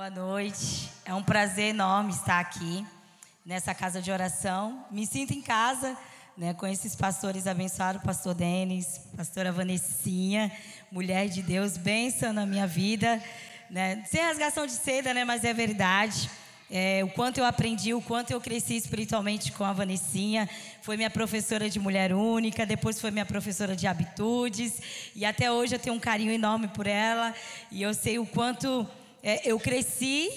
Boa noite. É um prazer enorme estar aqui nessa casa de oração. Me sinto em casa, né, com esses pastores abençoados, pastor Denis, pastora Vanessinha, mulher de Deus, bênção na minha vida, né? Sem rasgação de seda, né, mas é verdade. É, o quanto eu aprendi, o quanto eu cresci espiritualmente com a Vanessinha. Foi minha professora de mulher única, depois foi minha professora de habitudes. E até hoje eu tenho um carinho enorme por ela. E eu sei o quanto é, eu cresci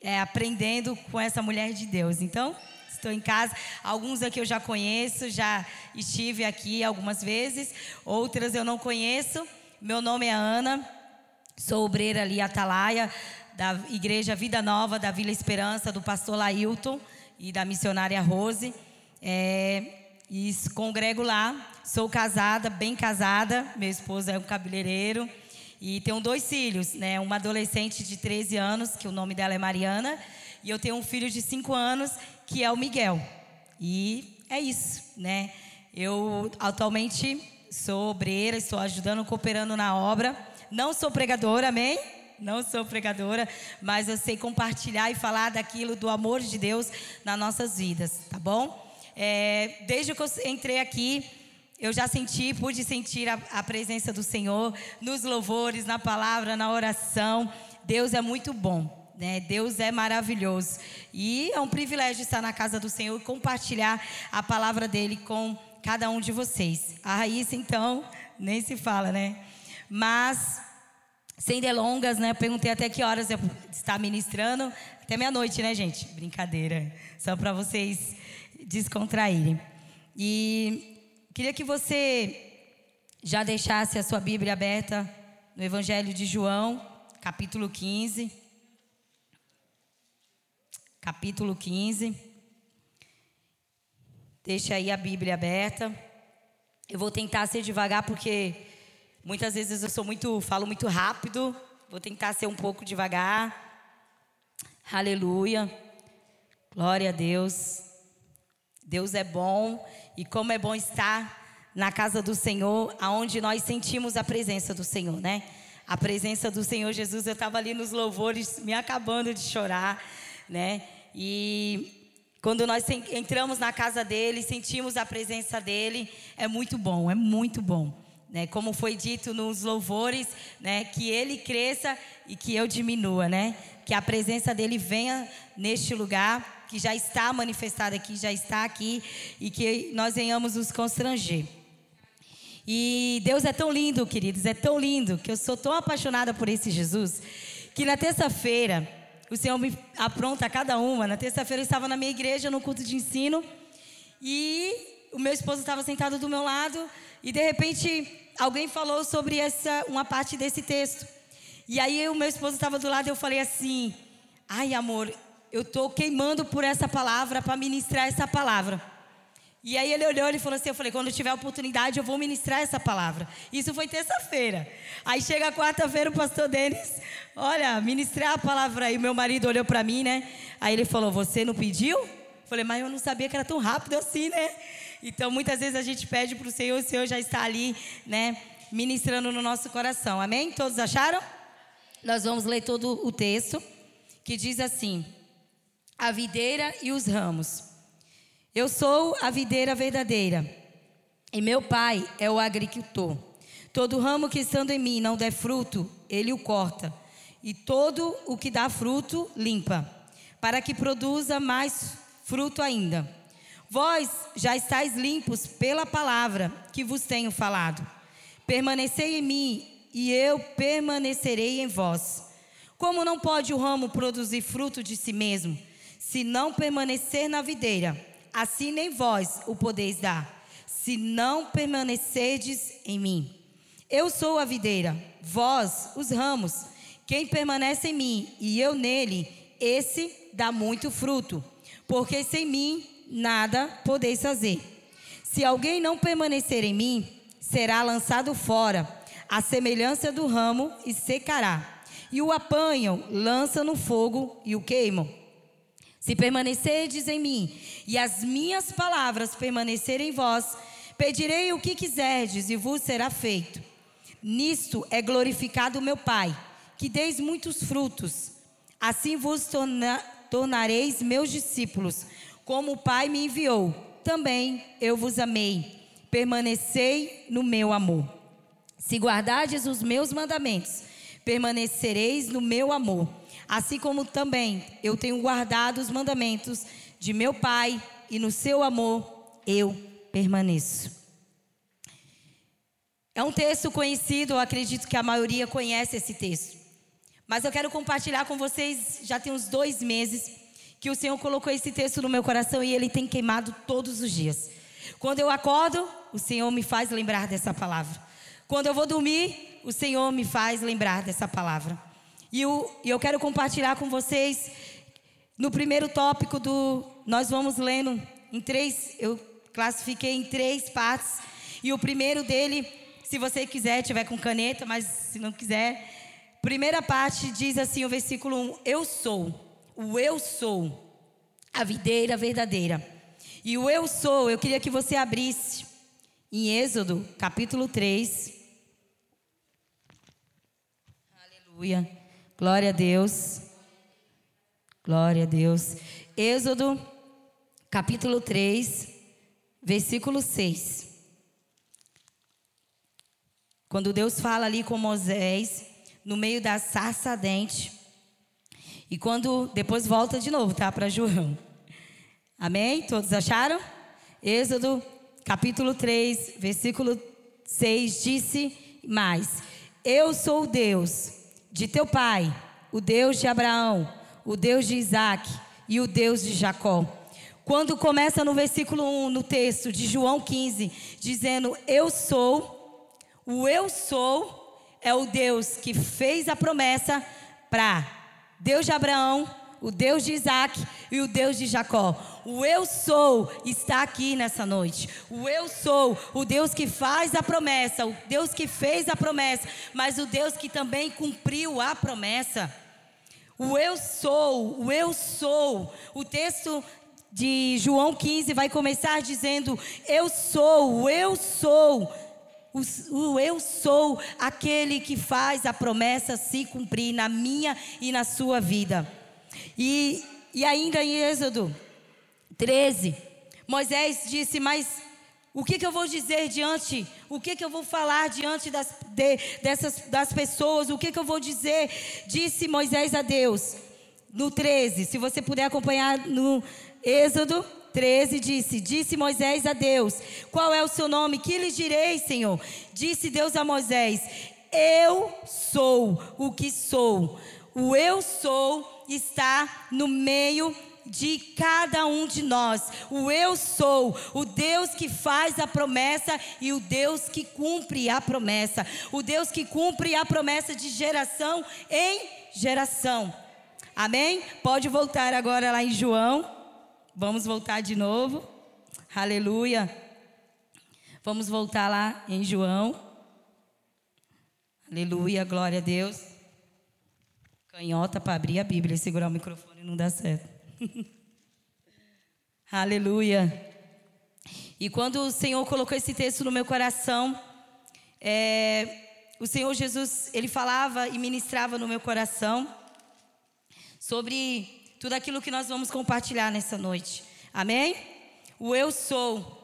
é, aprendendo com essa mulher de Deus. Então, estou em casa. Alguns aqui eu já conheço, já estive aqui algumas vezes. Outras eu não conheço. Meu nome é Ana, sou obreira ali, Atalaia da Igreja Vida Nova da Vila Esperança, do pastor Lailton e da missionária Rose. É, e congrego lá. Sou casada, bem casada. Meu esposo é um cabeleireiro. E tenho dois filhos, né? Uma adolescente de 13 anos, que o nome dela é Mariana. E eu tenho um filho de 5 anos, que é o Miguel. E é isso, né? Eu atualmente sou obreira, estou ajudando, cooperando na obra. Não sou pregadora, amém? não sou pregadora, mas eu sei compartilhar e falar daquilo do amor de Deus nas nossas vidas, tá bom? É, desde que eu entrei aqui, eu já senti, pude sentir a, a presença do Senhor nos louvores, na palavra, na oração. Deus é muito bom. Né? Deus é maravilhoso. E é um privilégio estar na casa do Senhor e compartilhar a palavra dele com cada um de vocês. A Raíssa, então, nem se fala, né? Mas sem delongas, né? Perguntei até que horas eu está ministrando. Até meia-noite, né, gente? Brincadeira. Só para vocês descontraírem. E queria que você já deixasse a sua Bíblia aberta no Evangelho de João, capítulo 15. Capítulo 15. Deixa aí a Bíblia aberta. Eu vou tentar ser devagar porque Muitas vezes eu sou muito, falo muito rápido, vou tentar ser um pouco devagar. Aleluia. Glória a Deus. Deus é bom e como é bom estar na casa do Senhor, aonde nós sentimos a presença do Senhor, né? A presença do Senhor Jesus, eu estava ali nos louvores, me acabando de chorar, né? E quando nós entramos na casa dele, sentimos a presença dele, é muito bom, é muito bom né? Como foi dito nos louvores, né? Que ele cresça e que eu diminua, né? Que a presença dele venha neste lugar, que já está manifestada aqui, já está aqui e que nós venhamos nos constranger. E Deus é tão lindo, queridos, é tão lindo que eu sou tão apaixonada por esse Jesus, que na terça-feira o Senhor me apronta cada uma. Na terça-feira eu estava na minha igreja no culto de ensino e o meu esposo estava sentado do meu lado e de repente alguém falou sobre essa uma parte desse texto. E aí o meu esposo estava do lado e eu falei assim: "Ai, amor, eu tô queimando por essa palavra para ministrar essa palavra". E aí ele olhou e falou assim: Eu falei, quando tiver oportunidade, eu vou ministrar essa palavra. Isso foi terça-feira. Aí chega quarta-feira, o pastor Denis, olha, ministrar a palavra aí. Meu marido olhou para mim, né? Aí ele falou: Você não pediu? Eu falei, mas eu não sabia que era tão rápido assim, né? Então, muitas vezes a gente pede para o Senhor, o Senhor já está ali, né, ministrando no nosso coração. Amém? Todos acharam? Nós vamos ler todo o texto, que diz assim: A videira e os ramos. Eu sou a videira verdadeira, e meu pai é o agricultor. Todo ramo que estando em mim não der fruto, ele o corta, e todo o que dá fruto, limpa, para que produza mais fruto ainda. Vós já estáis limpos pela palavra que vos tenho falado. Permanecei em mim e eu permanecerei em vós. Como não pode o ramo produzir fruto de si mesmo, se não permanecer na videira, assim nem vós o podeis dar, se não permanecerdes em mim. Eu sou a videira, vós os ramos. Quem permanece em mim e eu nele, esse dá muito fruto, porque sem mim nada podeis fazer. Se alguém não permanecer em mim, será lançado fora, à semelhança do ramo, e secará. E o apanham, lançam no fogo e o queimam. Se permanecerdes em mim, e as minhas palavras permanecerem em vós, pedirei o que quiserdes, e vos será feito. Nisto é glorificado meu Pai, que deis muitos frutos, Assim vos torna, tornareis meus discípulos, como o Pai me enviou. Também eu vos amei. Permanecei no meu amor. Se guardardes os meus mandamentos, permanecereis no meu amor. Assim como também eu tenho guardado os mandamentos de meu Pai, e no seu amor eu permaneço. É um texto conhecido, eu acredito que a maioria conhece esse texto. Mas eu quero compartilhar com vocês, já tem uns dois meses, que o Senhor colocou esse texto no meu coração e ele tem queimado todos os dias. Quando eu acordo, o Senhor me faz lembrar dessa palavra. Quando eu vou dormir, o Senhor me faz lembrar dessa palavra. E eu, eu quero compartilhar com vocês, no primeiro tópico do. Nós vamos lendo em três, eu classifiquei em três partes. E o primeiro dele, se você quiser, tiver com caneta, mas se não quiser, Primeira parte diz assim, o versículo 1: Eu sou, o eu sou, a videira verdadeira. E o eu sou, eu queria que você abrisse em Êxodo, capítulo 3. Aleluia. Glória a Deus. Glória a Deus. Êxodo, capítulo 3, versículo 6. Quando Deus fala ali com Moisés, no meio da sarça dente. E quando depois volta de novo, tá? Para João. Amém? Todos acharam? Êxodo, capítulo 3, versículo 6 disse mais: Eu sou Deus de teu pai, o Deus de Abraão, o Deus de Isaac e o Deus de Jacó. Quando começa no versículo 1, no texto de João 15, dizendo: Eu sou, o eu sou é o Deus que fez a promessa para Deus de Abraão, o Deus de Isaac e o Deus de Jacó. O eu sou está aqui nessa noite. O eu sou, o Deus que faz a promessa, o Deus que fez a promessa, mas o Deus que também cumpriu a promessa. O eu sou, o eu sou. O texto de João 15 vai começar dizendo: Eu sou, eu sou o, eu sou aquele que faz a promessa se cumprir na minha e na sua vida. E, e ainda em Êxodo 13, Moisés disse: Mas o que, que eu vou dizer diante, o que, que eu vou falar diante das, de, dessas, das pessoas, o que, que eu vou dizer? Disse Moisés a Deus, no 13, se você puder acompanhar no Êxodo 13 disse: Disse Moisés a Deus: Qual é o seu nome? Que lhes direi, Senhor? Disse Deus a Moisés: Eu sou o que sou. O eu sou está no meio de cada um de nós. O eu sou, o Deus que faz a promessa e o Deus que cumpre a promessa. O Deus que cumpre a promessa de geração em geração. Amém? Pode voltar agora lá em João Vamos voltar de novo. Aleluia. Vamos voltar lá em João. Aleluia, glória a Deus. Canhota para abrir a Bíblia e segurar o microfone não dá certo. Aleluia. E quando o Senhor colocou esse texto no meu coração, é, o Senhor Jesus, ele falava e ministrava no meu coração sobre tudo aquilo que nós vamos compartilhar nessa noite. Amém? O eu sou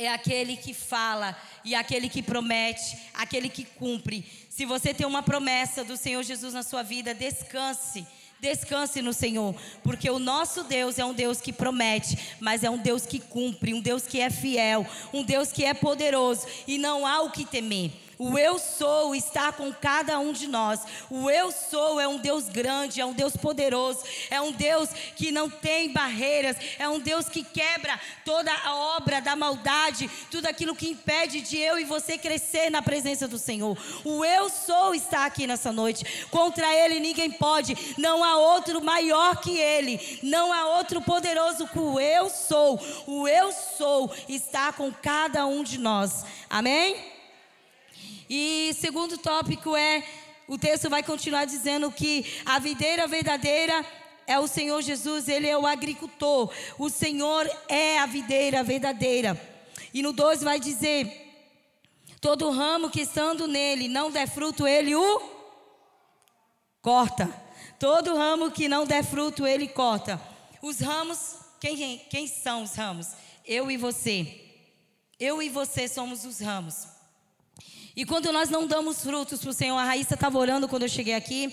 é aquele que fala e aquele que promete, aquele que cumpre. Se você tem uma promessa do Senhor Jesus na sua vida, descanse. Descanse no Senhor, porque o nosso Deus é um Deus que promete, mas é um Deus que cumpre, um Deus que é fiel, um Deus que é poderoso e não há o que temer. O eu sou está com cada um de nós. O eu sou é um Deus grande, é um Deus poderoso, é um Deus que não tem barreiras, é um Deus que quebra toda a obra da maldade, tudo aquilo que impede de eu e você crescer na presença do Senhor. O eu sou está aqui nessa noite. Contra ele ninguém pode. Não há outro maior que ele. Não há outro poderoso que o eu sou. O eu sou está com cada um de nós. Amém? E segundo tópico é, o texto vai continuar dizendo que a videira verdadeira é o Senhor Jesus, ele é o agricultor. O Senhor é a videira verdadeira. E no 12 vai dizer: todo ramo que estando nele não der fruto, ele o corta, Todo ramo que não der fruto, ele corta. Os ramos, quem, quem são os ramos? Eu e você. Eu e você somos os ramos. E quando nós não damos frutos para o Senhor, a Raíssa estava orando quando eu cheguei aqui.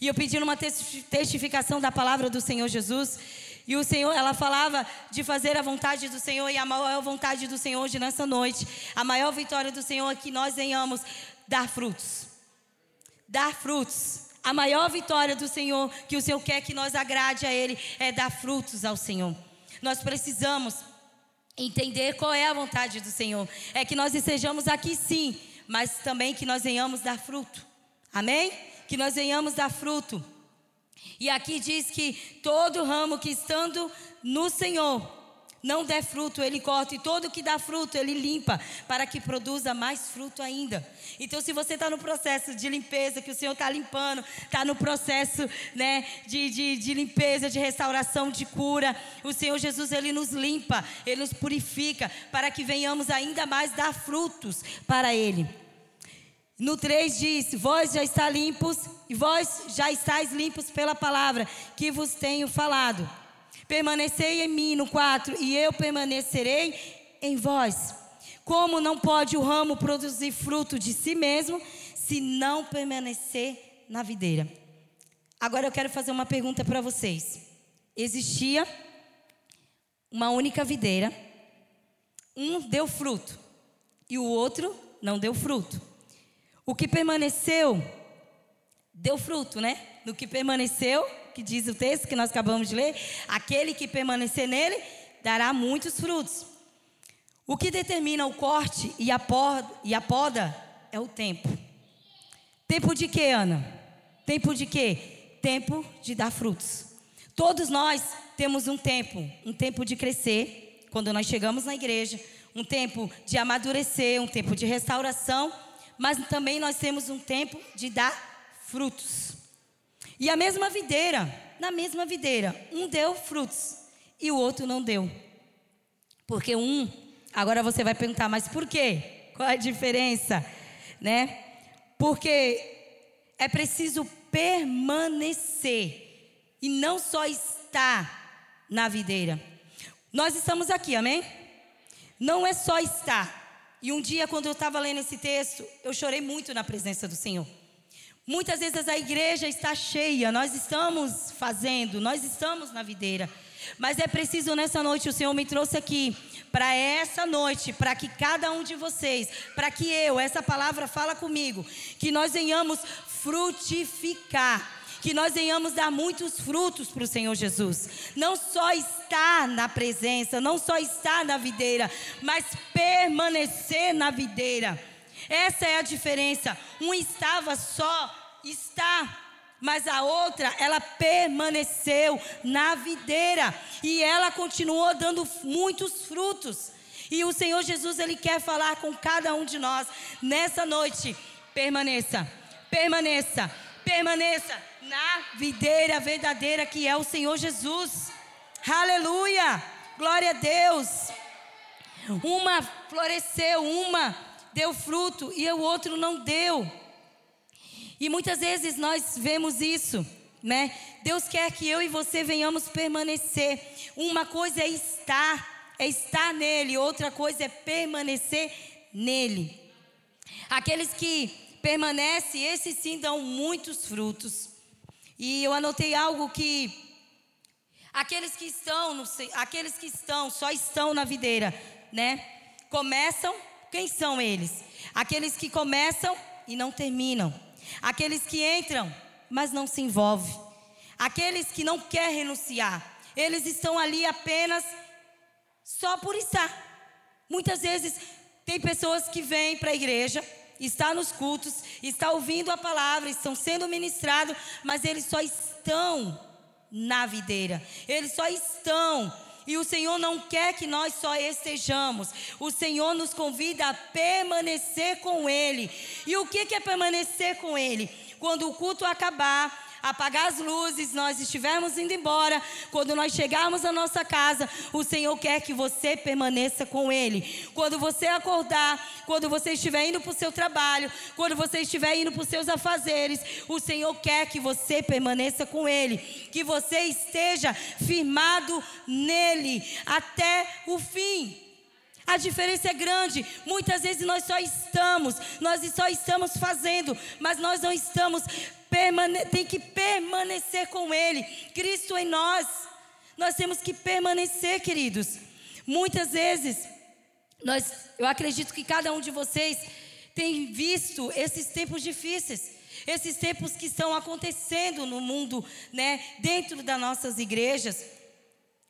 E eu pedi uma testificação da palavra do Senhor Jesus. E o Senhor, ela falava de fazer a vontade do Senhor e a maior vontade do Senhor hoje nessa noite. A maior vitória do Senhor é que nós venhamos dar frutos. Dar frutos. A maior vitória do Senhor, que o Senhor quer que nós agrade a Ele, é dar frutos ao Senhor. Nós precisamos entender qual é a vontade do Senhor. É que nós estejamos aqui sim, mas também que nós venhamos dar fruto. Amém? Que nós venhamos dar fruto. E aqui diz que todo ramo que estando no Senhor não der fruto, ele corta, e todo que dá fruto, ele limpa, para que produza mais fruto ainda. Então, se você está no processo de limpeza, que o Senhor está limpando, está no processo né, de, de, de limpeza, de restauração, de cura, o Senhor Jesus, ele nos limpa, ele nos purifica, para que venhamos ainda mais dar frutos para Ele. No 3 diz: Vós já está limpos, e vós já estáis limpos pela palavra que vos tenho falado. Permanecei em mim, no 4, e eu permanecerei em vós. Como não pode o ramo produzir fruto de si mesmo, se não permanecer na videira? Agora eu quero fazer uma pergunta para vocês. Existia uma única videira, um deu fruto e o outro não deu fruto. O que permaneceu deu fruto, né? No que permaneceu, que diz o texto que nós acabamos de ler, aquele que permanecer nele dará muitos frutos. O que determina o corte e a poda, e a poda é o tempo. Tempo de quê, Ana? Tempo de quê? Tempo de dar frutos. Todos nós temos um tempo, um tempo de crescer, quando nós chegamos na igreja, um tempo de amadurecer, um tempo de restauração, mas também nós temos um tempo de dar frutos. E a mesma videira, na mesma videira, um deu frutos e o outro não deu. Porque um, agora você vai perguntar, mas por quê? Qual a diferença? Né? Porque é preciso permanecer e não só estar na videira. Nós estamos aqui, amém? Não é só estar. E um dia, quando eu estava lendo esse texto, eu chorei muito na presença do Senhor. Muitas vezes a igreja está cheia, nós estamos fazendo, nós estamos na videira. Mas é preciso nessa noite, o Senhor me trouxe aqui, para essa noite, para que cada um de vocês, para que eu, essa palavra fala comigo, que nós venhamos frutificar, que nós venhamos dar muitos frutos para o Senhor Jesus. Não só estar na presença, não só estar na videira, mas permanecer na videira. Essa é a diferença. Um estava só, está, mas a outra, ela permaneceu na videira e ela continuou dando muitos frutos. E o Senhor Jesus, ele quer falar com cada um de nós nessa noite. Permaneça, permaneça, permaneça na videira verdadeira que é o Senhor Jesus. Aleluia! Glória a Deus. Uma floresceu, uma deu fruto e o outro não deu. E muitas vezes nós vemos isso, né? Deus quer que eu e você venhamos permanecer. Uma coisa é estar, é estar nele, outra coisa é permanecer nele. Aqueles que permanecem, esses sim dão muitos frutos. E eu anotei algo que aqueles que estão, no, aqueles que estão, só estão na videira, né? Começam quem são eles? Aqueles que começam e não terminam. Aqueles que entram, mas não se envolvem. Aqueles que não querem renunciar. Eles estão ali apenas só por estar. Muitas vezes tem pessoas que vêm para a igreja, está nos cultos, está ouvindo a palavra, estão sendo ministrados, mas eles só estão na videira. Eles só estão e o Senhor não quer que nós só estejamos. O Senhor nos convida a permanecer com Ele. E o que é permanecer com Ele? Quando o culto acabar, apagar as luzes, nós estivermos indo embora, quando nós chegarmos na nossa casa, o Senhor quer que você permaneça com Ele. Quando você acordar, quando você estiver indo para o seu trabalho, quando você estiver indo para os seus afazeres, o Senhor quer que você permaneça com Ele, que você esteja firmado nele até o fim. A diferença é grande. Muitas vezes nós só estamos, nós só estamos fazendo, mas nós não estamos permane tem que permanecer com ele. Cristo em nós. Nós temos que permanecer, queridos. Muitas vezes nós, eu acredito que cada um de vocês tem visto esses tempos difíceis. Esses tempos que estão acontecendo no mundo, né, dentro das nossas igrejas.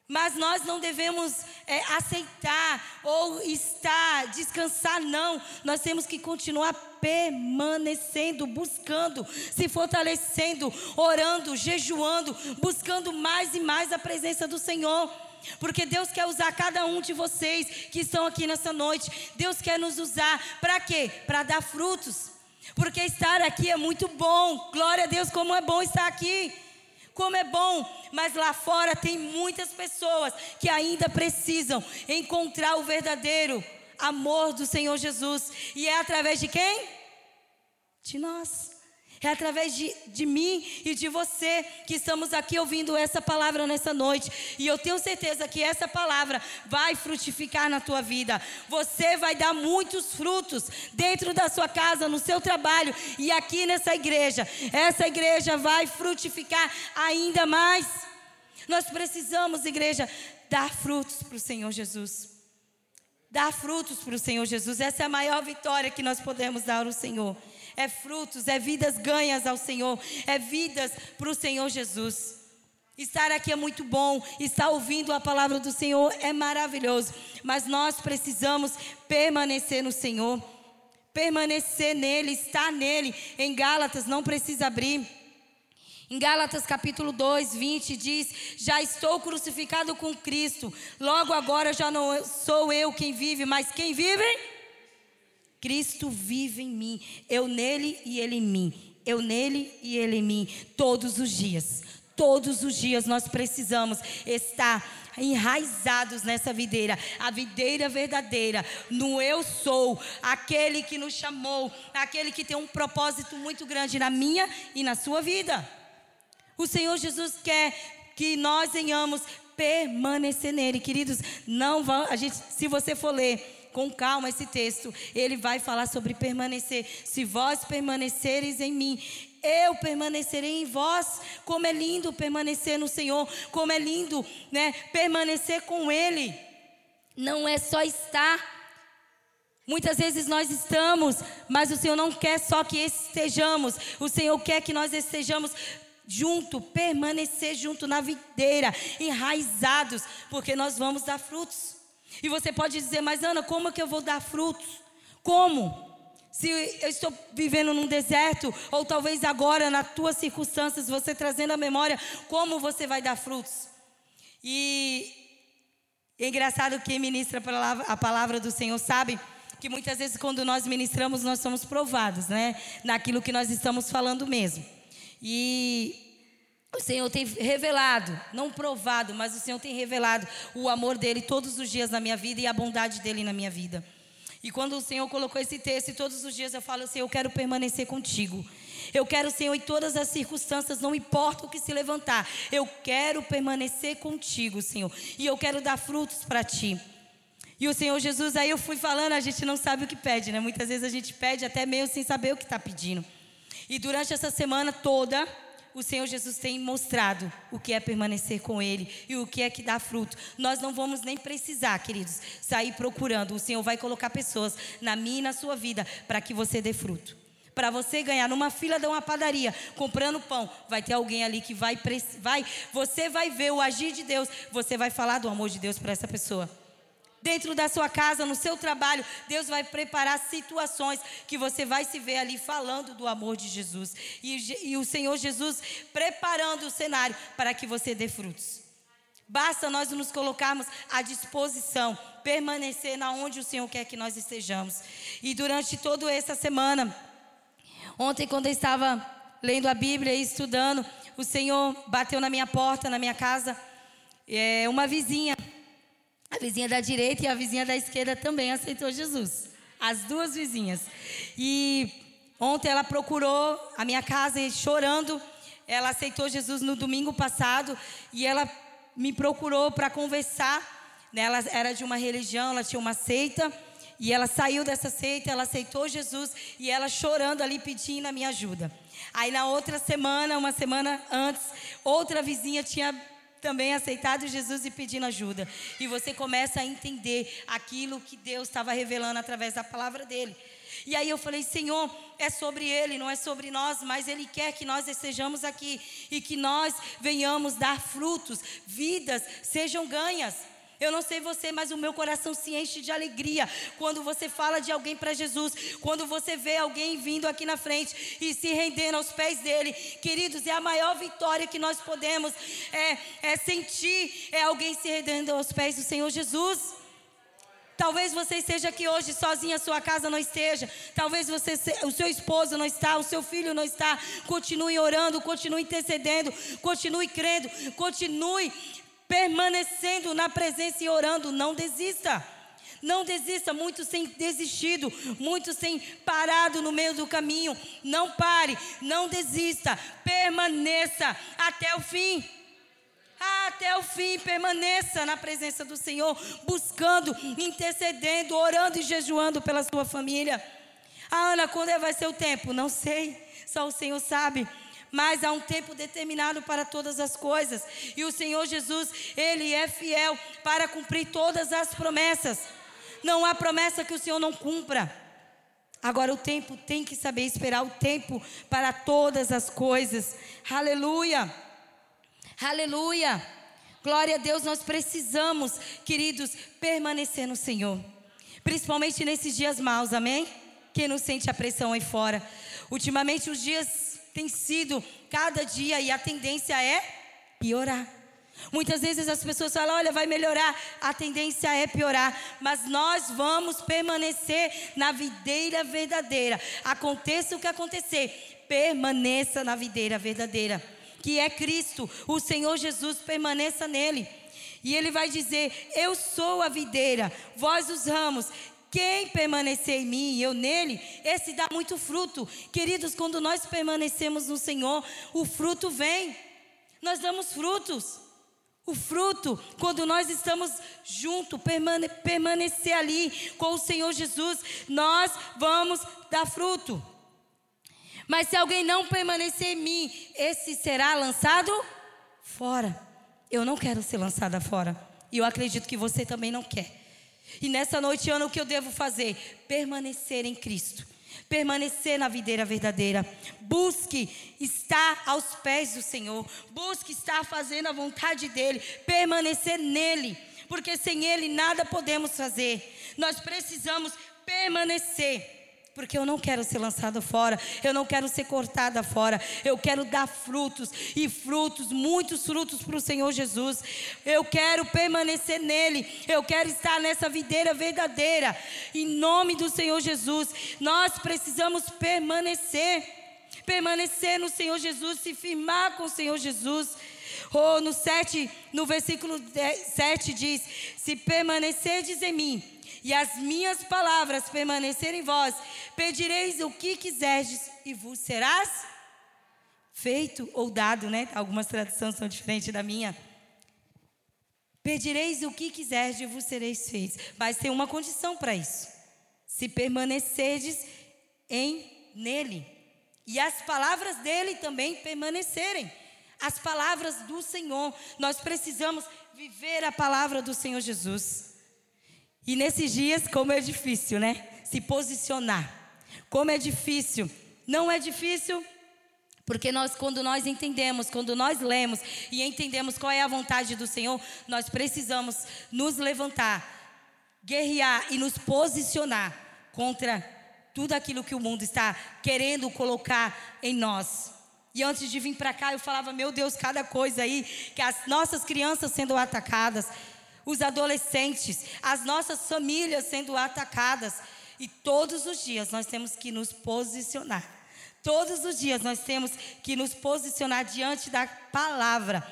Mas nós não devemos é, aceitar ou estar, descansar, não. Nós temos que continuar permanecendo, buscando, se fortalecendo, orando, jejuando, buscando mais e mais a presença do Senhor. Porque Deus quer usar cada um de vocês que estão aqui nessa noite. Deus quer nos usar para quê? Para dar frutos. Porque estar aqui é muito bom. Glória a Deus, como é bom estar aqui como é bom, mas lá fora tem muitas pessoas que ainda precisam encontrar o verdadeiro amor do Senhor Jesus. E é através de quem? De nós. É através de, de mim e de você que estamos aqui ouvindo essa palavra nessa noite. E eu tenho certeza que essa palavra vai frutificar na tua vida. Você vai dar muitos frutos dentro da sua casa, no seu trabalho e aqui nessa igreja. Essa igreja vai frutificar ainda mais. Nós precisamos, igreja, dar frutos para o Senhor Jesus. Dar frutos para o Senhor Jesus. Essa é a maior vitória que nós podemos dar ao Senhor é frutos, é vidas ganhas ao Senhor, é vidas para o Senhor Jesus. Estar aqui é muito bom, estar ouvindo a palavra do Senhor é maravilhoso, mas nós precisamos permanecer no Senhor, permanecer nele, estar nele. Em Gálatas, não precisa abrir. Em Gálatas capítulo 2, 20 diz: Já estou crucificado com Cristo, logo agora já não sou eu quem vive, mas quem vive? Cristo vive em mim, eu nele e ele em mim, eu nele e ele em mim, todos os dias. Todos os dias nós precisamos estar enraizados nessa videira, a videira verdadeira, no eu sou, aquele que nos chamou, aquele que tem um propósito muito grande na minha e na sua vida. O Senhor Jesus quer que nós venhamos permanecer nele, queridos. Não vão, a gente, se você for ler com calma esse texto. Ele vai falar sobre permanecer. Se vós permanecereis em mim, eu permanecerei em vós. Como é lindo permanecer no Senhor, como é lindo, né, permanecer com ele. Não é só estar Muitas vezes nós estamos, mas o Senhor não quer só que estejamos. O Senhor quer que nós estejamos junto, permanecer junto na videira, enraizados, porque nós vamos dar frutos. E você pode dizer, mas Ana, como é que eu vou dar frutos? Como? Se eu estou vivendo num deserto, ou talvez agora, nas tuas circunstâncias, você trazendo a memória, como você vai dar frutos? E é engraçado que ministra a palavra, do Senhor sabe que muitas vezes quando nós ministramos, nós somos provados, né? Naquilo que nós estamos falando mesmo. E o Senhor tem revelado, não provado, mas o Senhor tem revelado o amor dele todos os dias na minha vida e a bondade dele na minha vida. E quando o Senhor colocou esse texto, todos os dias eu falo assim: Eu quero permanecer contigo. Eu quero, Senhor, em todas as circunstâncias, não importa o que se levantar, eu quero permanecer contigo, Senhor. E eu quero dar frutos para ti. E o Senhor Jesus, aí eu fui falando, a gente não sabe o que pede, né? Muitas vezes a gente pede até meio sem saber o que está pedindo. E durante essa semana toda, o Senhor Jesus tem mostrado o que é permanecer com Ele e o que é que dá fruto. Nós não vamos nem precisar, queridos, sair procurando. O Senhor vai colocar pessoas na minha e na sua vida para que você dê fruto. Para você ganhar numa fila de uma padaria, comprando pão, vai ter alguém ali que vai, vai, você vai ver o agir de Deus, você vai falar do amor de Deus para essa pessoa dentro da sua casa, no seu trabalho, Deus vai preparar situações que você vai se ver ali falando do amor de Jesus. E, e o Senhor Jesus preparando o cenário para que você dê frutos. Basta nós nos colocarmos à disposição, permanecer na onde o Senhor quer que nós estejamos. E durante toda essa semana, ontem quando eu estava lendo a Bíblia e estudando, o Senhor bateu na minha porta, na minha casa, é, uma vizinha, a vizinha da direita e a vizinha da esquerda também aceitou Jesus. As duas vizinhas. E ontem ela procurou a minha casa chorando. Ela aceitou Jesus no domingo passado e ela me procurou para conversar. Ela era de uma religião, ela tinha uma seita. E ela saiu dessa seita, ela aceitou Jesus e ela chorando ali pedindo a minha ajuda. Aí na outra semana, uma semana antes, outra vizinha tinha também aceitado Jesus e pedindo ajuda. E você começa a entender aquilo que Deus estava revelando através da palavra dele. E aí eu falei, Senhor, é sobre Ele, não é sobre nós, mas Ele quer que nós estejamos aqui e que nós venhamos dar frutos, vidas sejam ganhas. Eu não sei você, mas o meu coração se enche de alegria quando você fala de alguém para Jesus, quando você vê alguém vindo aqui na frente e se rendendo aos pés dele. Queridos, é a maior vitória que nós podemos é, é sentir, é alguém se rendendo aos pés do Senhor Jesus. Talvez você esteja aqui hoje sozinha, sua casa não esteja. Talvez você, o seu esposo não está, o seu filho não está. Continue orando, continue intercedendo, continue crendo, continue permanecendo na presença e orando. Não desista. Não desista. Muitos têm desistido, muitos têm parado no meio do caminho. Não pare, não desista. Permaneça até o fim. Até o fim, permaneça na presença do Senhor, buscando, intercedendo, orando e jejuando pela sua família. Ah, Ana, quando é vai ser o tempo? Não sei, só o Senhor sabe mas há um tempo determinado para todas as coisas. E o Senhor Jesus, Ele é fiel para cumprir todas as promessas. Não há promessa que o Senhor não cumpra. Agora o tempo tem que saber esperar o tempo para todas as coisas. Aleluia. Aleluia. Glória a Deus, nós precisamos, queridos, permanecer no Senhor. Principalmente nesses dias maus, amém? Quem não sente a pressão aí fora. Ultimamente os dias tem sido cada dia e a tendência é piorar. Muitas vezes as pessoas falam: olha, vai melhorar, a tendência é piorar, mas nós vamos permanecer na videira verdadeira. Aconteça o que acontecer, permaneça na videira verdadeira, que é Cristo, o Senhor Jesus, permaneça nele. E ele vai dizer: Eu sou a videira, vós os ramos. Quem permanecer em mim e eu nele, esse dá muito fruto. Queridos, quando nós permanecemos no Senhor, o fruto vem. Nós damos frutos. O fruto, quando nós estamos juntos, permane permanecer ali com o Senhor Jesus, nós vamos dar fruto. Mas se alguém não permanecer em mim, esse será lançado fora. Eu não quero ser lançada fora. E eu acredito que você também não quer. E nessa noite, Ana, o que eu devo fazer? Permanecer em Cristo. Permanecer na videira verdadeira. Busque estar aos pés do Senhor. Busque estar fazendo a vontade dEle. Permanecer nele. Porque sem Ele nada podemos fazer. Nós precisamos permanecer porque eu não quero ser lançada fora, eu não quero ser cortada fora, eu quero dar frutos e frutos, muitos frutos para o Senhor Jesus. Eu quero permanecer nele, eu quero estar nessa videira verdadeira, em nome do Senhor Jesus. Nós precisamos permanecer, permanecer no Senhor Jesus, se firmar com o Senhor Jesus. Oh, no 7, no versículo 7 diz: Se permanecerdes em mim, e as minhas palavras permanecerem em vós, pedireis o que quiserdes e vos serás feito ou dado, né? Algumas traduções são diferentes da minha. Pedireis o que quiserdes e vos sereis feitos. Mas tem uma condição para isso. Se permanecerdes em nele. E as palavras dele também permanecerem. As palavras do Senhor. Nós precisamos viver a palavra do Senhor Jesus. E nesses dias, como é difícil, né? Se posicionar. Como é difícil. Não é difícil, porque nós, quando nós entendemos, quando nós lemos e entendemos qual é a vontade do Senhor, nós precisamos nos levantar, guerrear e nos posicionar contra tudo aquilo que o mundo está querendo colocar em nós. E antes de vir para cá, eu falava, meu Deus, cada coisa aí, que as nossas crianças sendo atacadas, os adolescentes, as nossas famílias sendo atacadas. E todos os dias nós temos que nos posicionar. Todos os dias nós temos que nos posicionar diante da palavra.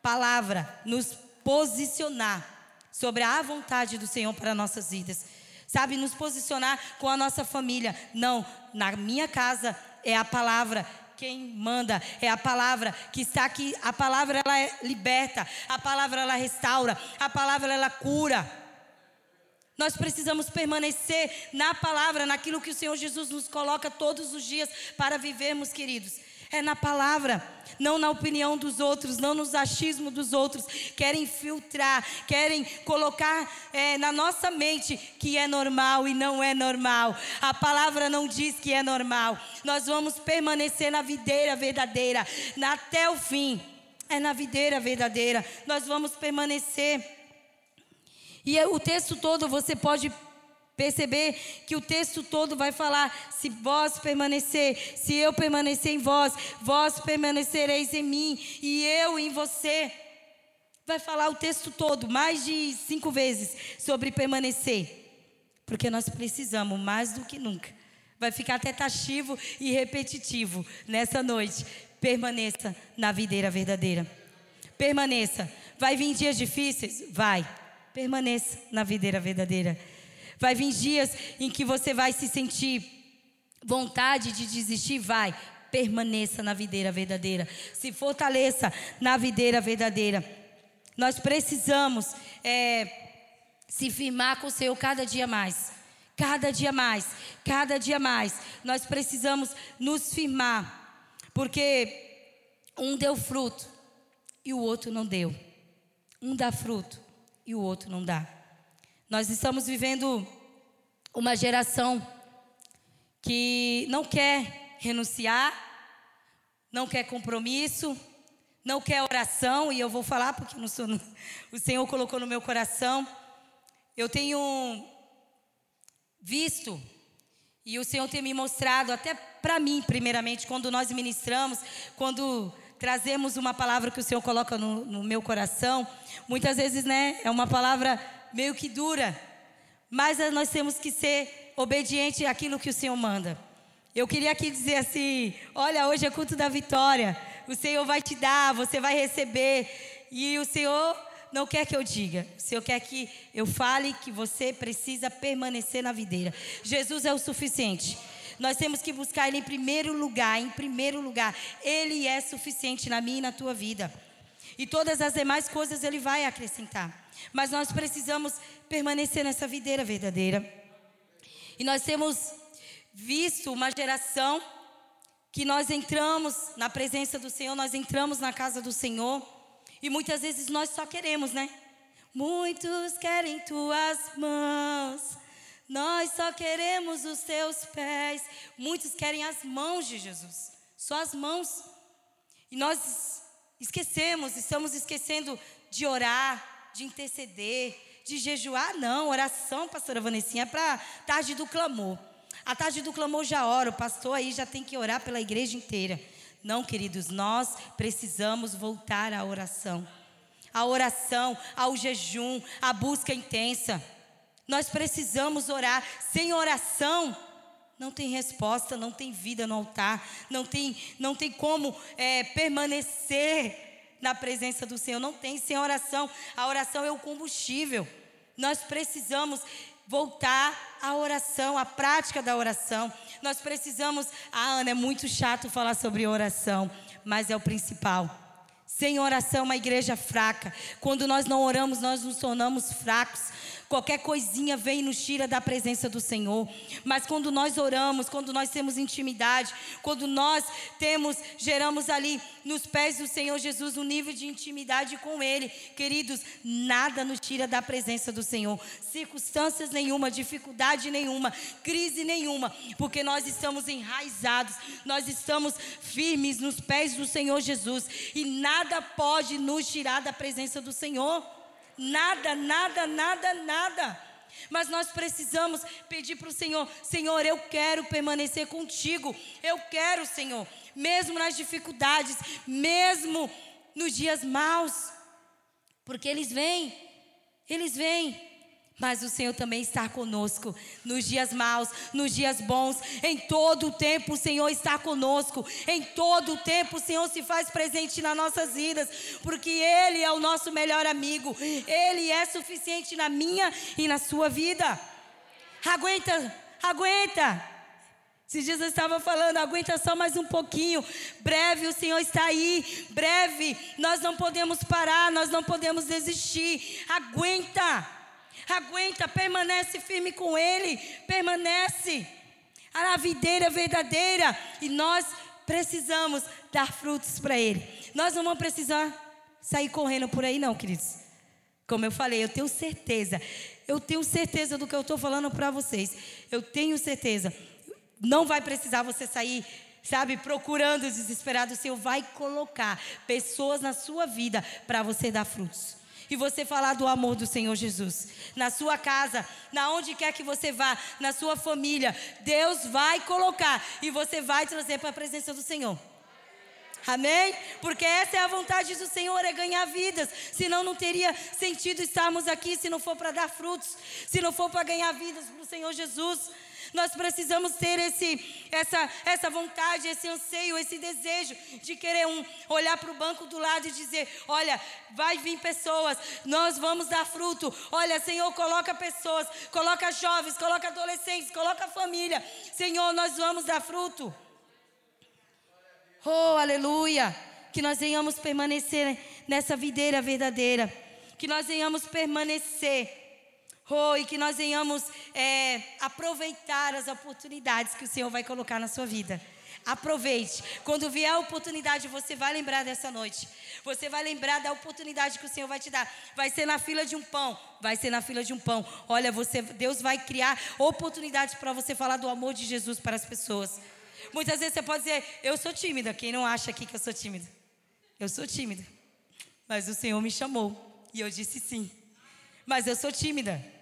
Palavra, nos posicionar sobre a vontade do Senhor para nossas vidas. Sabe, nos posicionar com a nossa família. Não, na minha casa é a palavra quem manda é a palavra que está aqui. A palavra ela é liberta, a palavra ela restaura, a palavra ela cura. Nós precisamos permanecer na palavra, naquilo que o Senhor Jesus nos coloca todos os dias para vivermos, queridos é na palavra, não na opinião dos outros, não nos achismos dos outros. Querem filtrar, querem colocar é, na nossa mente que é normal e não é normal. A palavra não diz que é normal. Nós vamos permanecer na videira verdadeira, até o fim. É na videira verdadeira. Nós vamos permanecer. E é, o texto todo você pode Perceber que o texto todo vai falar: se vós permanecer, se eu permanecer em vós, vós permanecereis em mim e eu em você. Vai falar o texto todo, mais de cinco vezes, sobre permanecer. Porque nós precisamos mais do que nunca. Vai ficar até e repetitivo nessa noite. Permaneça na videira verdadeira. Permaneça. Vai vir dias difíceis? Vai. Permaneça na videira verdadeira. Vai vir dias em que você vai se sentir vontade de desistir, vai. Permaneça na videira verdadeira. Se fortaleça na videira verdadeira. Nós precisamos é, se firmar com o Senhor cada dia mais. Cada dia mais. Cada dia mais. Nós precisamos nos firmar. Porque um deu fruto e o outro não deu. Um dá fruto e o outro não dá. Nós estamos vivendo uma geração que não quer renunciar, não quer compromisso, não quer oração, e eu vou falar porque sou, o Senhor colocou no meu coração. Eu tenho visto, e o Senhor tem me mostrado, até para mim, primeiramente, quando nós ministramos, quando trazemos uma palavra que o Senhor coloca no, no meu coração, muitas vezes, né, é uma palavra meio que dura, mas nós temos que ser obedientes àquilo que o Senhor manda. Eu queria aqui dizer assim: olha, hoje é culto da vitória. O Senhor vai te dar, você vai receber. E o Senhor não quer que eu diga. O Senhor quer que eu fale que você precisa permanecer na videira. Jesus é o suficiente. Nós temos que buscar Ele em primeiro lugar. Em primeiro lugar, Ele é suficiente na minha e na tua vida. E todas as demais coisas Ele vai acrescentar. Mas nós precisamos permanecer nessa videira verdadeira. E nós temos visto uma geração que nós entramos na presença do Senhor, nós entramos na casa do Senhor, e muitas vezes nós só queremos, né? Muitos querem tuas mãos, nós só queremos os teus pés. Muitos querem as mãos de Jesus, só as mãos. E nós esquecemos, estamos esquecendo de orar, de interceder, de jejuar, não. Oração, pastora Vanessinha, é para tarde do clamor. A tarde do clamor já ora, o pastor aí já tem que orar pela igreja inteira. Não, queridos, nós precisamos voltar à oração. A oração, ao jejum, à busca intensa. Nós precisamos orar. Sem oração, não tem resposta, não tem vida no altar, não tem, não tem como é, permanecer na presença do Senhor. Não tem sem oração. A oração é o combustível. Nós precisamos voltar à oração, à prática da oração. Nós precisamos. Ah, Ana, é muito chato falar sobre oração, mas é o principal. Sem oração, uma igreja fraca. Quando nós não oramos, nós nos tornamos fracos. Qualquer coisinha vem e nos tira da presença do Senhor. Mas quando nós oramos, quando nós temos intimidade, quando nós temos, geramos ali nos pés do Senhor Jesus um nível de intimidade com Ele, queridos, nada nos tira da presença do Senhor. Circunstâncias nenhuma, dificuldade nenhuma, crise nenhuma, porque nós estamos enraizados, nós estamos firmes nos pés do Senhor Jesus e nada pode nos tirar da presença do Senhor. Nada, nada, nada, nada. Mas nós precisamos pedir para o Senhor: Senhor, eu quero permanecer contigo. Eu quero, Senhor, mesmo nas dificuldades, mesmo nos dias maus, porque eles vêm, eles vêm. Mas o Senhor também está conosco nos dias maus, nos dias bons. Em todo o tempo o Senhor está conosco. Em todo o tempo o Senhor se faz presente nas nossas vidas, porque Ele é o nosso melhor amigo. Ele é suficiente na minha e na sua vida. Aguenta, aguenta. Se Jesus estava falando, aguenta só mais um pouquinho. Breve o Senhor está aí. Breve, nós não podemos parar, nós não podemos desistir. Aguenta. Aguenta, permanece firme com Ele, permanece. A videira verdadeira. E nós precisamos dar frutos para Ele. Nós não vamos precisar sair correndo por aí, não, queridos. Como eu falei, eu tenho certeza. Eu tenho certeza do que eu estou falando para vocês. Eu tenho certeza. Não vai precisar você sair sabe, procurando desesperado, o Senhor vai colocar pessoas na sua vida para você dar frutos e você falar do amor do Senhor Jesus. Na sua casa, na onde quer que você vá, na sua família, Deus vai colocar e você vai trazer para a presença do Senhor. Amém? Porque essa é a vontade do Senhor, é ganhar vidas. Senão não teria sentido estarmos aqui se não for para dar frutos, se não for para ganhar vidas para o Senhor Jesus. Nós precisamos ter esse, essa, essa vontade, esse anseio, esse desejo de querer um olhar para o banco do lado e dizer: Olha, vai vir pessoas, nós vamos dar fruto. Olha, Senhor, coloca pessoas, coloca jovens, coloca adolescentes, coloca família. Senhor, nós vamos dar fruto. Oh, aleluia! Que nós venhamos permanecer nessa videira verdadeira. Que nós venhamos permanecer Oh, e que nós venhamos é, aproveitar as oportunidades que o Senhor vai colocar na sua vida. Aproveite. Quando vier a oportunidade, você vai lembrar dessa noite. Você vai lembrar da oportunidade que o Senhor vai te dar. Vai ser na fila de um pão. Vai ser na fila de um pão. Olha, você, Deus vai criar oportunidades para você falar do amor de Jesus para as pessoas. Muitas vezes você pode dizer, eu sou tímida. Quem não acha aqui que eu sou tímida? Eu sou tímida. Mas o Senhor me chamou. E eu disse sim. Mas eu sou tímida.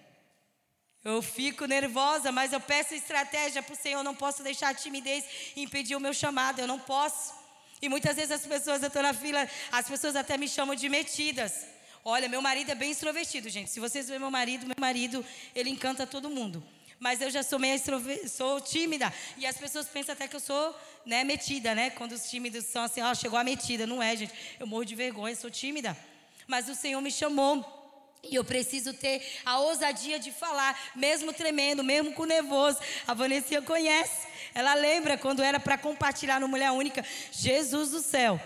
Eu fico nervosa, mas eu peço estratégia para o Senhor. Eu não posso deixar a timidez impedir o meu chamado. Eu não posso. E muitas vezes as pessoas, eu estou na fila, as pessoas até me chamam de metidas. Olha, meu marido é bem extrovertido, gente. Se vocês verem meu marido, meu marido, ele encanta todo mundo. Mas eu já sou meio sou tímida. E as pessoas pensam até que eu sou né, metida, né? Quando os tímidos são assim, ó, oh, chegou a metida. Não é, gente. Eu morro de vergonha, sou tímida. Mas o Senhor me chamou e eu preciso ter a ousadia de falar, mesmo tremendo, mesmo com nervoso. A Vanessa conhece. Ela lembra quando era para compartilhar no Mulher Única. Jesus do céu.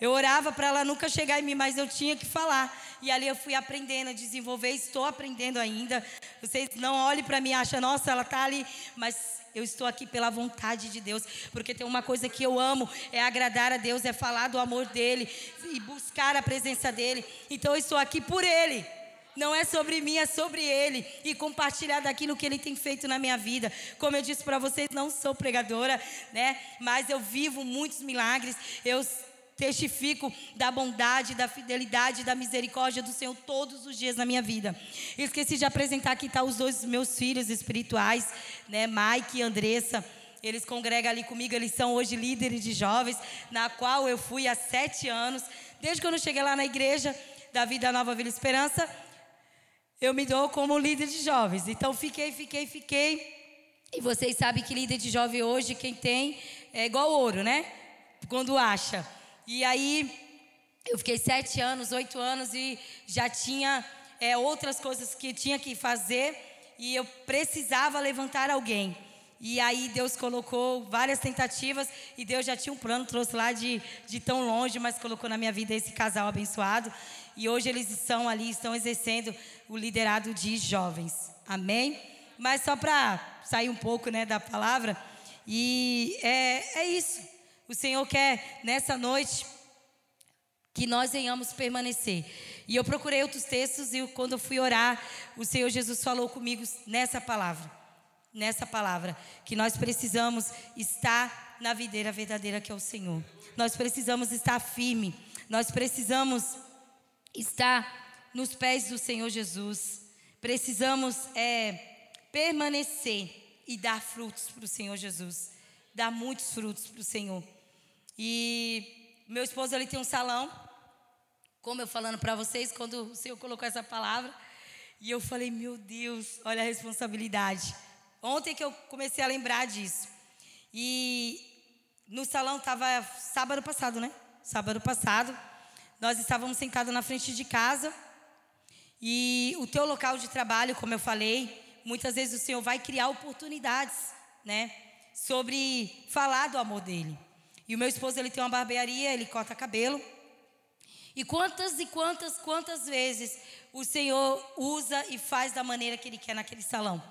Eu orava para ela nunca chegar em mim, mas eu tinha que falar. E ali eu fui aprendendo a desenvolver, estou aprendendo ainda. Vocês não olhem para mim e acham, nossa, ela está ali. Mas eu estou aqui pela vontade de Deus, porque tem uma coisa que eu amo, é agradar a Deus, é falar do amor dele e buscar a presença dele. Então eu estou aqui por ele. Não é sobre mim, é sobre Ele. E compartilhar daquilo que Ele tem feito na minha vida. Como eu disse para vocês, não sou pregadora, né? Mas eu vivo muitos milagres. Eu testifico da bondade, da fidelidade, da misericórdia do Senhor todos os dias na minha vida. Esqueci de apresentar aqui tá os dois meus filhos espirituais, né, Mike e Andressa. Eles congregam ali comigo, eles são hoje líderes de jovens, na qual eu fui há sete anos. Desde quando eu cheguei lá na igreja da Vida Nova Vila Esperança, eu me dou como líder de jovens. Então fiquei, fiquei, fiquei. E vocês sabem que líder de jovem hoje, quem tem, é igual ouro, né? Quando acha. E aí, eu fiquei sete anos, oito anos e já tinha é, outras coisas que tinha que fazer. E eu precisava levantar alguém. E aí Deus colocou várias tentativas e Deus já tinha um plano, trouxe lá de, de tão longe, mas colocou na minha vida esse casal abençoado. E hoje eles estão ali, estão exercendo o liderado de jovens. Amém? Mas só para sair um pouco né, da palavra, e é, é isso. O Senhor quer nessa noite que nós venhamos permanecer. E eu procurei outros textos e quando eu fui orar, o Senhor Jesus falou comigo nessa palavra. Nessa palavra, que nós precisamos estar na videira verdadeira que é o Senhor. Nós precisamos estar firme. Nós precisamos estar nos pés do Senhor Jesus. Precisamos é, permanecer e dar frutos para o Senhor Jesus. Dar muitos frutos para o Senhor. E meu esposo ele tem um salão, como eu falando para vocês, quando o Senhor colocou essa palavra. E eu falei, meu Deus, olha a responsabilidade. Ontem que eu comecei a lembrar disso. E no salão estava sábado passado, né? Sábado passado, nós estávamos sentados na frente de casa. E o teu local de trabalho, como eu falei, muitas vezes o Senhor vai criar oportunidades, né? Sobre falar do amor dele. E o meu esposo, ele tem uma barbearia, ele corta cabelo. E quantas e quantas, quantas vezes o Senhor usa e faz da maneira que Ele quer naquele salão.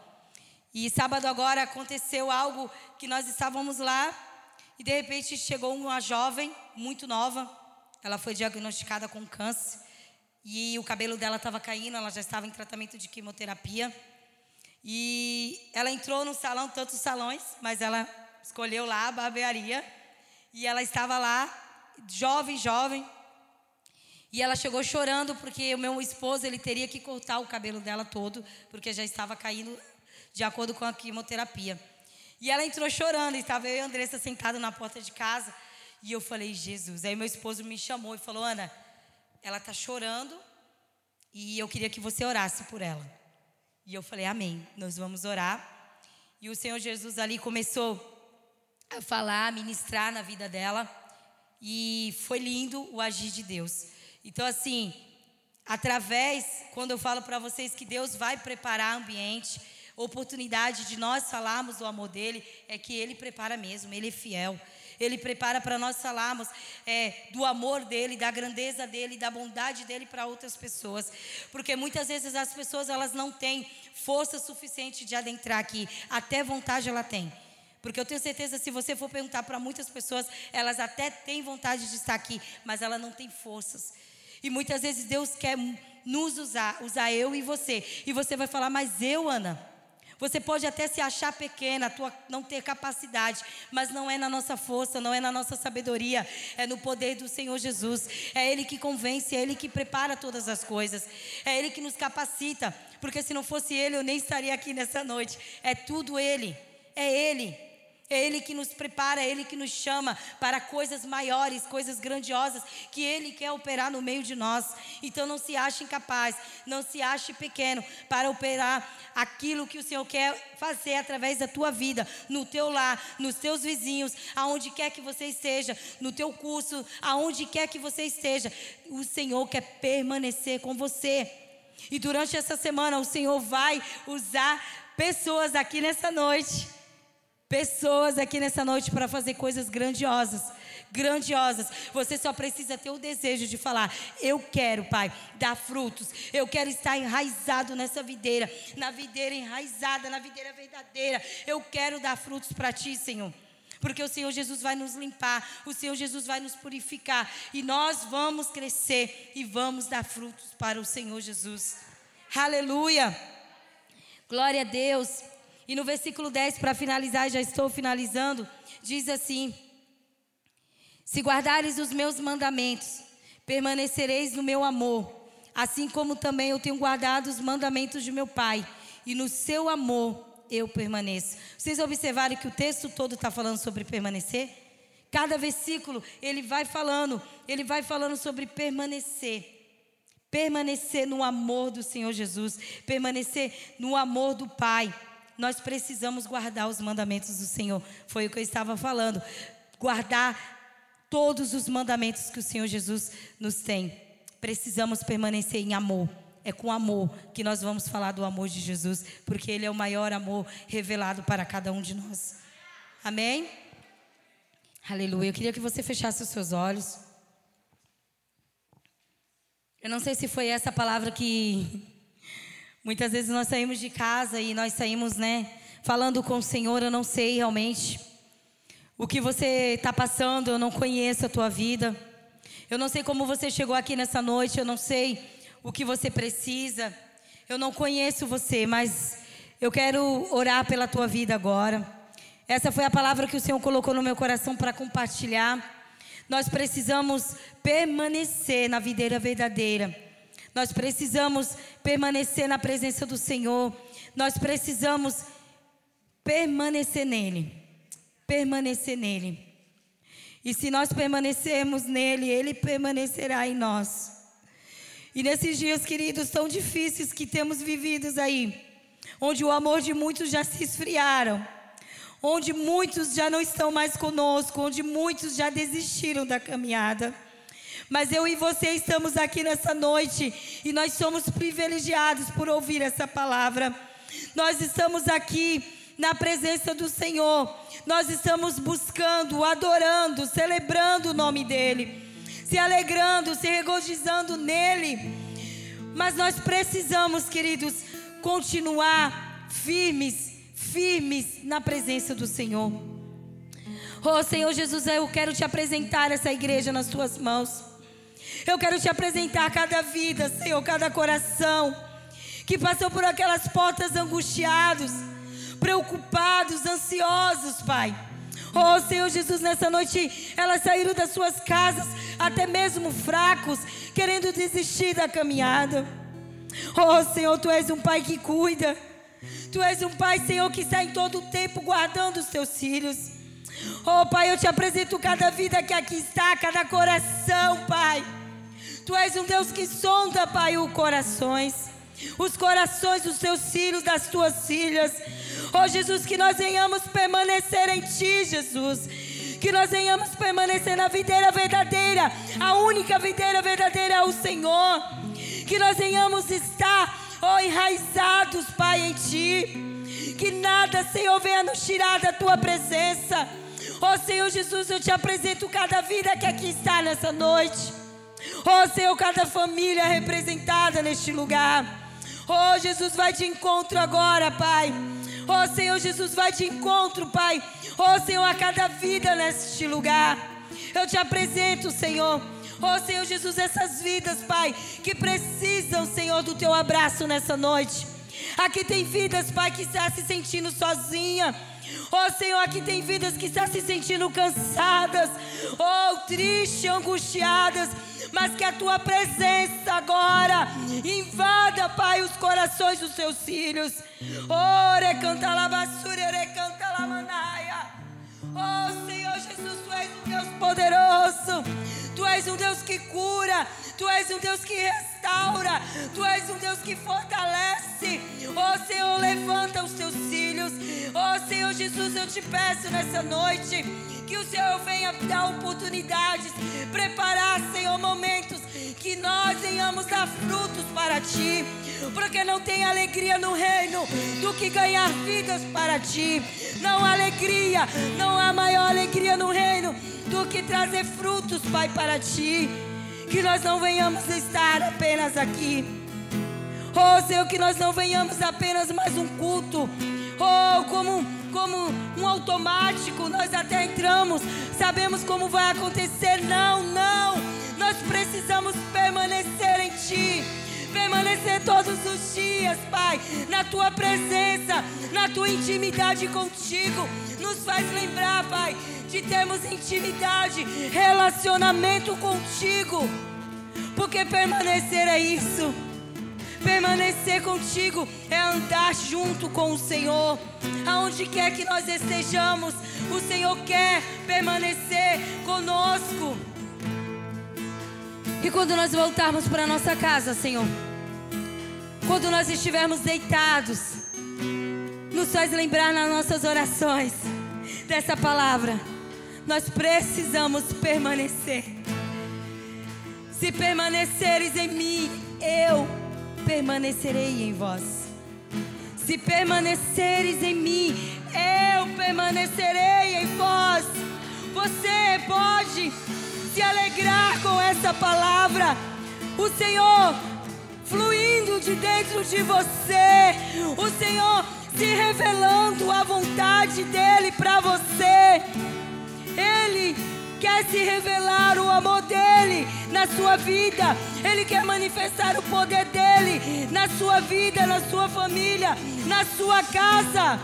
E sábado agora aconteceu algo que nós estávamos lá e de repente chegou uma jovem muito nova. Ela foi diagnosticada com câncer e o cabelo dela estava caindo, ela já estava em tratamento de quimioterapia. E ela entrou no salão, tantos salões, mas ela escolheu lá a barbearia. E ela estava lá, jovem, jovem, e ela chegou chorando porque o meu esposo ele teria que cortar o cabelo dela todo, porque já estava caindo de acordo com a quimioterapia. E ela entrou chorando, e estava eu e a Andressa sentados na porta de casa. E eu falei, Jesus. Aí meu esposo me chamou e falou, Ana, ela está chorando e eu queria que você orasse por ela. E eu falei, amém, nós vamos orar. E o Senhor Jesus ali começou a falar, a ministrar na vida dela. E foi lindo o agir de Deus. Então, assim, através, quando eu falo para vocês que Deus vai preparar ambiente, oportunidade de nós falarmos do amor dele, é que ele prepara mesmo, ele é fiel. Ele prepara para nós falarmos é, do amor dele, da grandeza dele, da bondade dele para outras pessoas. Porque muitas vezes as pessoas elas não têm força suficiente de adentrar aqui, até vontade ela tem. Porque eu tenho certeza, se você for perguntar para muitas pessoas, elas até têm vontade de estar aqui, mas ela não tem forças. E muitas vezes Deus quer nos usar, usar eu e você. E você vai falar, mas eu, Ana. Você pode até se achar pequena, tua, não ter capacidade, mas não é na nossa força, não é na nossa sabedoria, é no poder do Senhor Jesus. É Ele que convence, é Ele que prepara todas as coisas, é Ele que nos capacita, porque se não fosse Ele, eu nem estaria aqui nessa noite. É tudo Ele, é Ele. É Ele que nos prepara, é Ele que nos chama para coisas maiores, coisas grandiosas, que Ele quer operar no meio de nós. Então não se ache incapaz, não se ache pequeno para operar aquilo que o Senhor quer fazer através da tua vida, no teu lar, nos teus vizinhos, aonde quer que você esteja, no teu curso, aonde quer que você esteja. O Senhor quer permanecer com você. E durante essa semana o Senhor vai usar pessoas aqui nessa noite pessoas aqui nessa noite para fazer coisas grandiosas. Grandiosas. Você só precisa ter o desejo de falar: Eu quero, Pai, dar frutos. Eu quero estar enraizado nessa videira, na videira enraizada, na videira verdadeira. Eu quero dar frutos para Ti, Senhor. Porque o Senhor Jesus vai nos limpar, o Senhor Jesus vai nos purificar e nós vamos crescer e vamos dar frutos para o Senhor Jesus. Aleluia! Glória a Deus. E no versículo 10, para finalizar, já estou finalizando, diz assim: Se guardares os meus mandamentos, permanecereis no meu amor, assim como também eu tenho guardado os mandamentos de meu Pai, e no seu amor eu permaneço. Vocês observaram que o texto todo está falando sobre permanecer? Cada versículo ele vai falando, ele vai falando sobre permanecer. Permanecer no amor do Senhor Jesus, permanecer no amor do Pai nós precisamos guardar os mandamentos do Senhor. Foi o que eu estava falando. Guardar todos os mandamentos que o Senhor Jesus nos tem. Precisamos permanecer em amor. É com amor que nós vamos falar do amor de Jesus, porque Ele é o maior amor revelado para cada um de nós. Amém? Aleluia. Eu queria que você fechasse os seus olhos. Eu não sei se foi essa palavra que Muitas vezes nós saímos de casa e nós saímos, né, falando com o Senhor, eu não sei realmente o que você está passando, eu não conheço a tua vida. Eu não sei como você chegou aqui nessa noite, eu não sei o que você precisa. Eu não conheço você, mas eu quero orar pela tua vida agora. Essa foi a palavra que o Senhor colocou no meu coração para compartilhar. Nós precisamos permanecer na videira verdadeira. Nós precisamos permanecer na presença do Senhor. Nós precisamos permanecer nele. Permanecer nele. E se nós permanecermos nele, ele permanecerá em nós. E nesses dias, queridos, tão difíceis que temos vividos aí, onde o amor de muitos já se esfriaram, onde muitos já não estão mais conosco, onde muitos já desistiram da caminhada. Mas eu e você estamos aqui nessa noite e nós somos privilegiados por ouvir essa palavra. Nós estamos aqui na presença do Senhor. Nós estamos buscando, adorando, celebrando o nome dEle, se alegrando, se regozijando nele. Mas nós precisamos, queridos, continuar firmes, firmes na presença do Senhor. Oh Senhor Jesus, eu quero te apresentar essa igreja nas tuas mãos. Eu quero te apresentar cada vida, Senhor, cada coração que passou por aquelas portas angustiados preocupados, ansiosos, Pai. Oh Senhor Jesus, nessa noite elas saíram das suas casas, até mesmo fracos, querendo desistir da caminhada. Oh Senhor, Tu és um Pai que cuida. Tu és um Pai, Senhor, que está em todo o tempo guardando os Teus filhos. Oh Pai, eu te apresento cada vida que aqui está, cada coração, Pai. Tu és um Deus que sonda, Pai, os corações. Os corações dos teus filhos, das tuas filhas. Oh Jesus, que nós venhamos permanecer em Ti, Jesus. Que nós venhamos permanecer na videira verdadeira. A única videira verdadeira é o Senhor. Que nós venhamos estar, oh, enraizados, Pai, em Ti. Que nada, Senhor, venha nos tirar da Tua presença. Oh Senhor Jesus, eu te apresento cada vida que aqui está nessa noite. Oh Senhor, cada família representada neste lugar. Oh Jesus, vai de encontro agora, Pai. Oh Senhor Jesus, vai de encontro, Pai. Oh Senhor, a cada vida neste lugar. Eu te apresento, Senhor. Oh Senhor Jesus, essas vidas, Pai, que precisam, Senhor, do teu abraço nessa noite. Aqui tem vidas, Pai, que está se sentindo sozinha. Oh Senhor, aqui tem vidas que estão se sentindo cansadas, oh tristes, angustiadas mas que a tua presença agora invada, Pai, os corações dos seus filhos. Ore canta la basura, ore canta la manaia. Oh Senhor Jesus, tu és um Deus poderoso. Tu és um Deus que cura, Tu és um Deus que restaura, Tu és um Deus que fortalece. Oh Senhor, levanta os teus filhos. Oh Senhor Jesus, eu te peço nessa noite que o Senhor venha dar oportunidades, preparar, Senhor, momentos que nós venhamos dar frutos para Ti, porque não tem alegria no reino do que ganhar vidas para Ti. Não há alegria, não há maior alegria no reino do que trazer frutos, Pai, para Ti. Que nós não venhamos estar apenas aqui. Oh, Senhor, que nós não venhamos apenas mais um culto. Oh, como como um automático, nós até entramos, sabemos como vai acontecer. Não, não, nós precisamos permanecer em Ti. Permanecer todos os dias, Pai, na tua presença, na tua intimidade contigo. Nos faz lembrar, Pai, de termos intimidade, relacionamento contigo. Porque permanecer é isso. Permanecer contigo é andar junto com o Senhor. Aonde quer que nós estejamos, o Senhor quer permanecer conosco. E quando nós voltarmos para nossa casa, Senhor, quando nós estivermos deitados, nos faz lembrar nas nossas orações dessa palavra. Nós precisamos permanecer. Se permaneceres em mim, eu permanecerei em vós. Se permaneceres em mim, eu permanecerei em vós. Você pode se alegrar com essa palavra. O Senhor fluindo de dentro de você. O Senhor se revelando a vontade dEle para você. Ele quer se revelar o amor dele na sua vida. Ele quer manifestar o poder dele na sua vida, na sua família, na sua casa.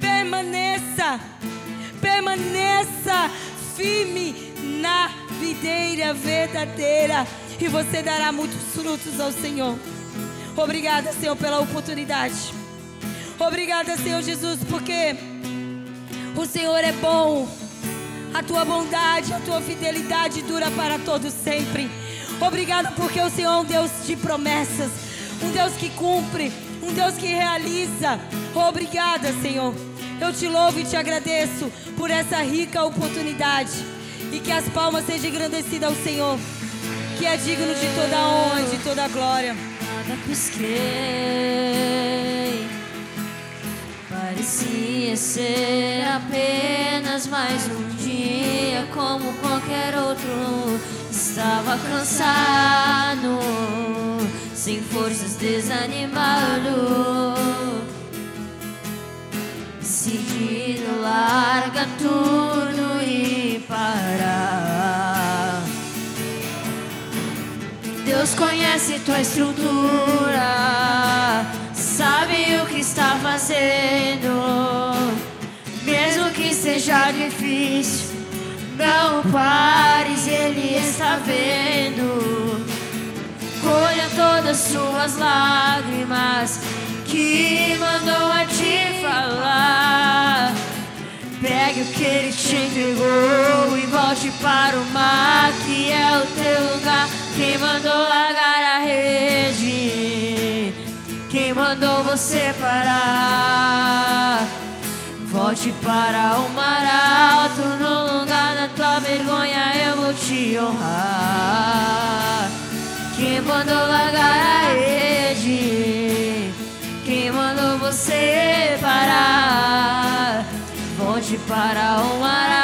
Permaneça, permaneça firme na videira verdadeira e você dará muitos frutos ao Senhor. Obrigada, Senhor, pela oportunidade. Obrigada, Senhor Jesus, porque o Senhor é bom. A tua bondade, a tua fidelidade dura para todos sempre. Obrigado porque o Senhor é um Deus de promessas, um Deus que cumpre, um Deus que realiza. Obrigada, Senhor. Eu te louvo e te agradeço por essa rica oportunidade. E que as palmas sejam engrandecidas ao Senhor, que é digno de toda honra e de toda glória. Nada pisquei, parecia ser apenas mais um dia como qualquer outro. Estava cansado, sem forças, desanimado decidido larga tudo parar. Deus conhece tua estrutura, sabe o que está fazendo, mesmo que seja difícil. Não pares, Ele está vendo. Colha todas suas lágrimas que mandou a te falar. Pegue o que ele te entregou e volte para o mar, que é o teu lugar. Quem mandou largar a rede? Quem mandou você parar? Volte para o mar alto, no lugar da tua vergonha eu vou te honrar. Quem mandou largar a rede? Quem mandou você parar? para mar.